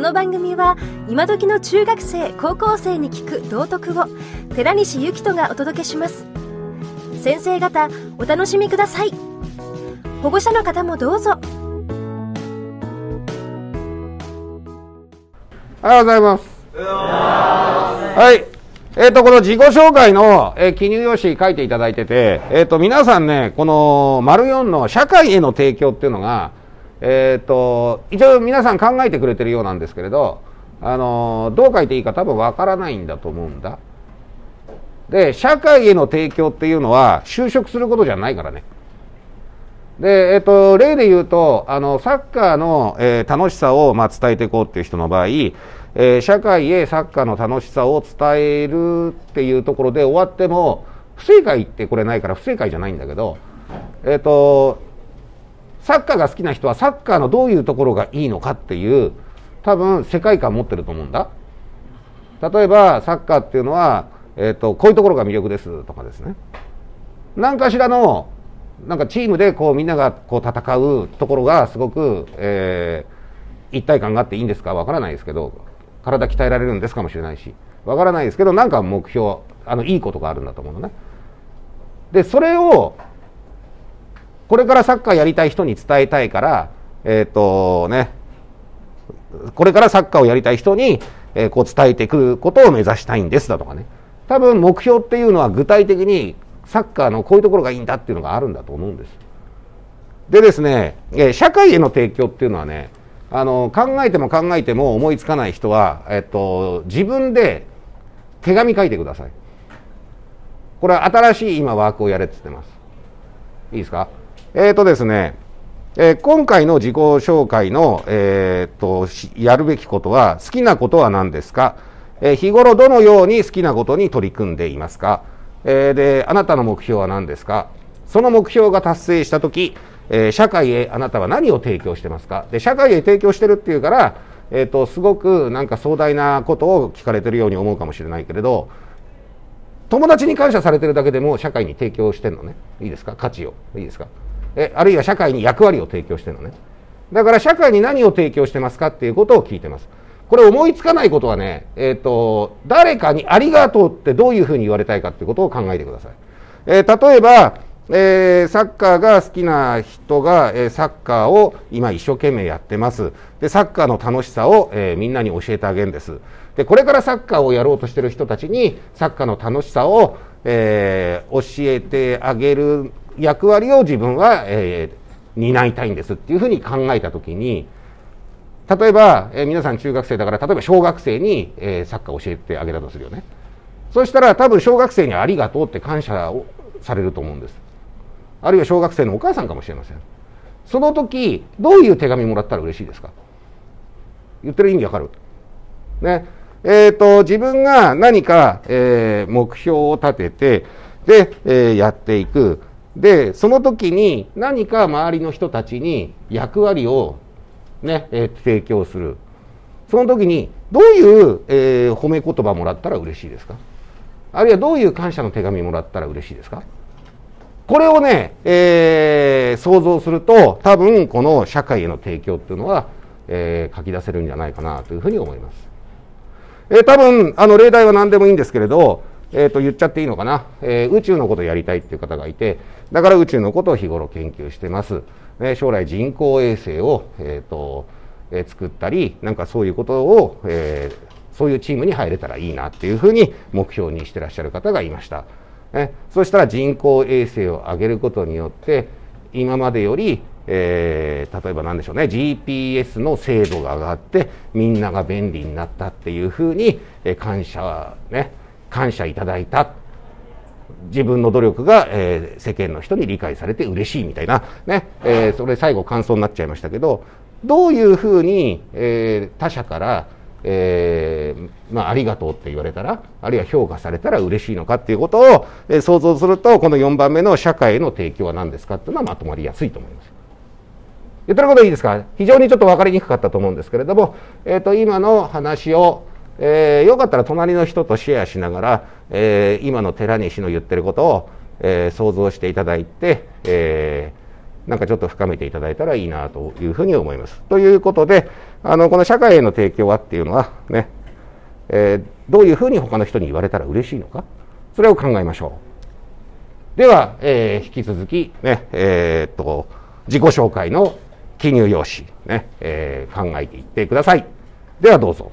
の番組は今時の中学生高校生に聞く道徳を寺西幸人がお届けします先生方お楽しみください保護者の方もどうぞおはようございます。はい。えっ、と、この自己紹介の、えー記入用紙書いていただいてて、えっ、と、皆さんね、この、丸4の社会への提供っていうのが、えっ、と、一応皆さん考えてくれてるようなんですけれど、あのどう書いていいか多分わからないんだと思うんだ。で、社会への提供っていうのは、就職することじゃないからね。で、えっと、例で言うと、あの、サッカーの、えー楽しさを、まあ、伝えていこうっていう人の場合、えー社会へサッカーの楽しさを伝えるっていうところで終わっても、不正解ってこれないから不正解じゃないんだけど、えっと、サッカーが好きな人はサッカーのどういうところがいいのかっていう、多分世界観持ってると思うんだ。例えば、サッカーっていうのは、えっと、こういうところが魅力ですとかですね。何かしらのなんかチームでこうみんながこう戦うところがすごく、えー一体感があっていいんですか？わからないですけど体鍛えられるんですかもしれないしわからないですけどなんか目標あのいいことがあるんだと思うのね。でそれをこれからサッカーやりたい人に伝えたいからえっ、とねこれからサッカーをやりたい人に、えーこう伝えていくことを目指したいんですだとかね。多分目標っていうのは具体的にサッカーのこういうところがいいんだっていうのがあるんだと思うんです。でですね、え社会への提供っていうのはねあの考えても考えても思いつかない人は、えっと、自分で手紙書いてください。これは新しい今ワークをやれって言ってます。いいですか？えっ、とですねえー今回の自己紹介の、えーっとやるべきことは好きなことは何ですか、えー日頃どのように好きなことに取り組んでいますか、えーであなたの目標は何ですか？その目標が達成した時、えー社会へあなたは何を提供してますか？で社会へ提供してるっていうから、えーっとすごくなんか壮大なことを聞かれてるように思うかもしれないけれど友達に感謝されてるだけでも社会に提供してるのね。いいですか？価値を。いいですか？えあるいは社会に役割を提供してるのね。だから社会に何を提供してますかっていうことを聞いてます。これ思いつかないことはねえっ、と誰かにありがとうってどういうふうに言われたいかっていうことを考えてください、えー例えばえーサッカーが好きな人が、えーサッカーを今一生懸命やってます。でサッカーの楽しさを、えみんなに教えてあげるんです。でこれからサッカーをやろうとしてる人たちにサッカーの楽しさを、え教えてあげる役割を自分は、えー担いたいんですっていうふうに考えたときに例えば、えー皆さん中学生だから例えば小学生に、えーサッカー教えてあげたとするよね。そしたら多分小学生にありがとうって感謝をされると思うんです。あるいは小学生のお母さんかもしれません。その時どういう手紙もらったら嬉しいですか？言ってる意味わかる？ね。えー、と自分が何か、えー目標を立ててで、えーやっていく。でその時に何か周りの人たちに役割を、ねえー提供する。その時にどういう、えー褒め言葉もらったら嬉しいですか？あるいはどういう感謝の手紙もらったら嬉しいですか？これをね、えー想像すると多分この社会への提供っていうのは、えー書き出せるんじゃないかなというふうに思います。えー多分あの例題は何でもいいんですけれど、えーと言っちゃっていいのかな、えー宇宙のことをやりたいっていう方がいてだから宇宙のことを日頃研究してます、ね将来人工衛星を、えーとえー作ったりなんかそういうことを、えーそういうチームに入れたらいいなっていうふうに目標にしてらっしゃる方がいました。ね、そしたら人工衛星を上げることによって今までより、えー例えば何でしょうね GPS の精度が上がってみんなが便利になったっていうふうに、えー感謝ね感謝いただいた。自分の努力が、えー世間の人に理解されて嬉しいみたいな、ね。えーそれ最後感想になっちゃいましたけどどういうふうに、えー他者から、えーまあ、ありがとうって言われたらあるいは評価されたら嬉しいのかっていうことを、えー想像するとこの4番目の社会への提供は何ですかっていうのはまとまりやすいと思います。言ってることいいですか？非常にちょっと分かりにくかったと思うんですけれども、えー、と今の話を、えーよかったら隣の人とシェアしながら、えー今の寺西の言ってることを、えー想像していただいて、えーなんかちょっと深めていただいたらいいなというふうに思います。ということで、あのこの社会への提供はっていうのはね、えー、どういうふうに他の人に言われたら嬉しいのか、それを考えましょう。では、えー、引き続きね、え、っと、自己紹介の記入用紙ね、えー、考えていってください。ではどうぞ。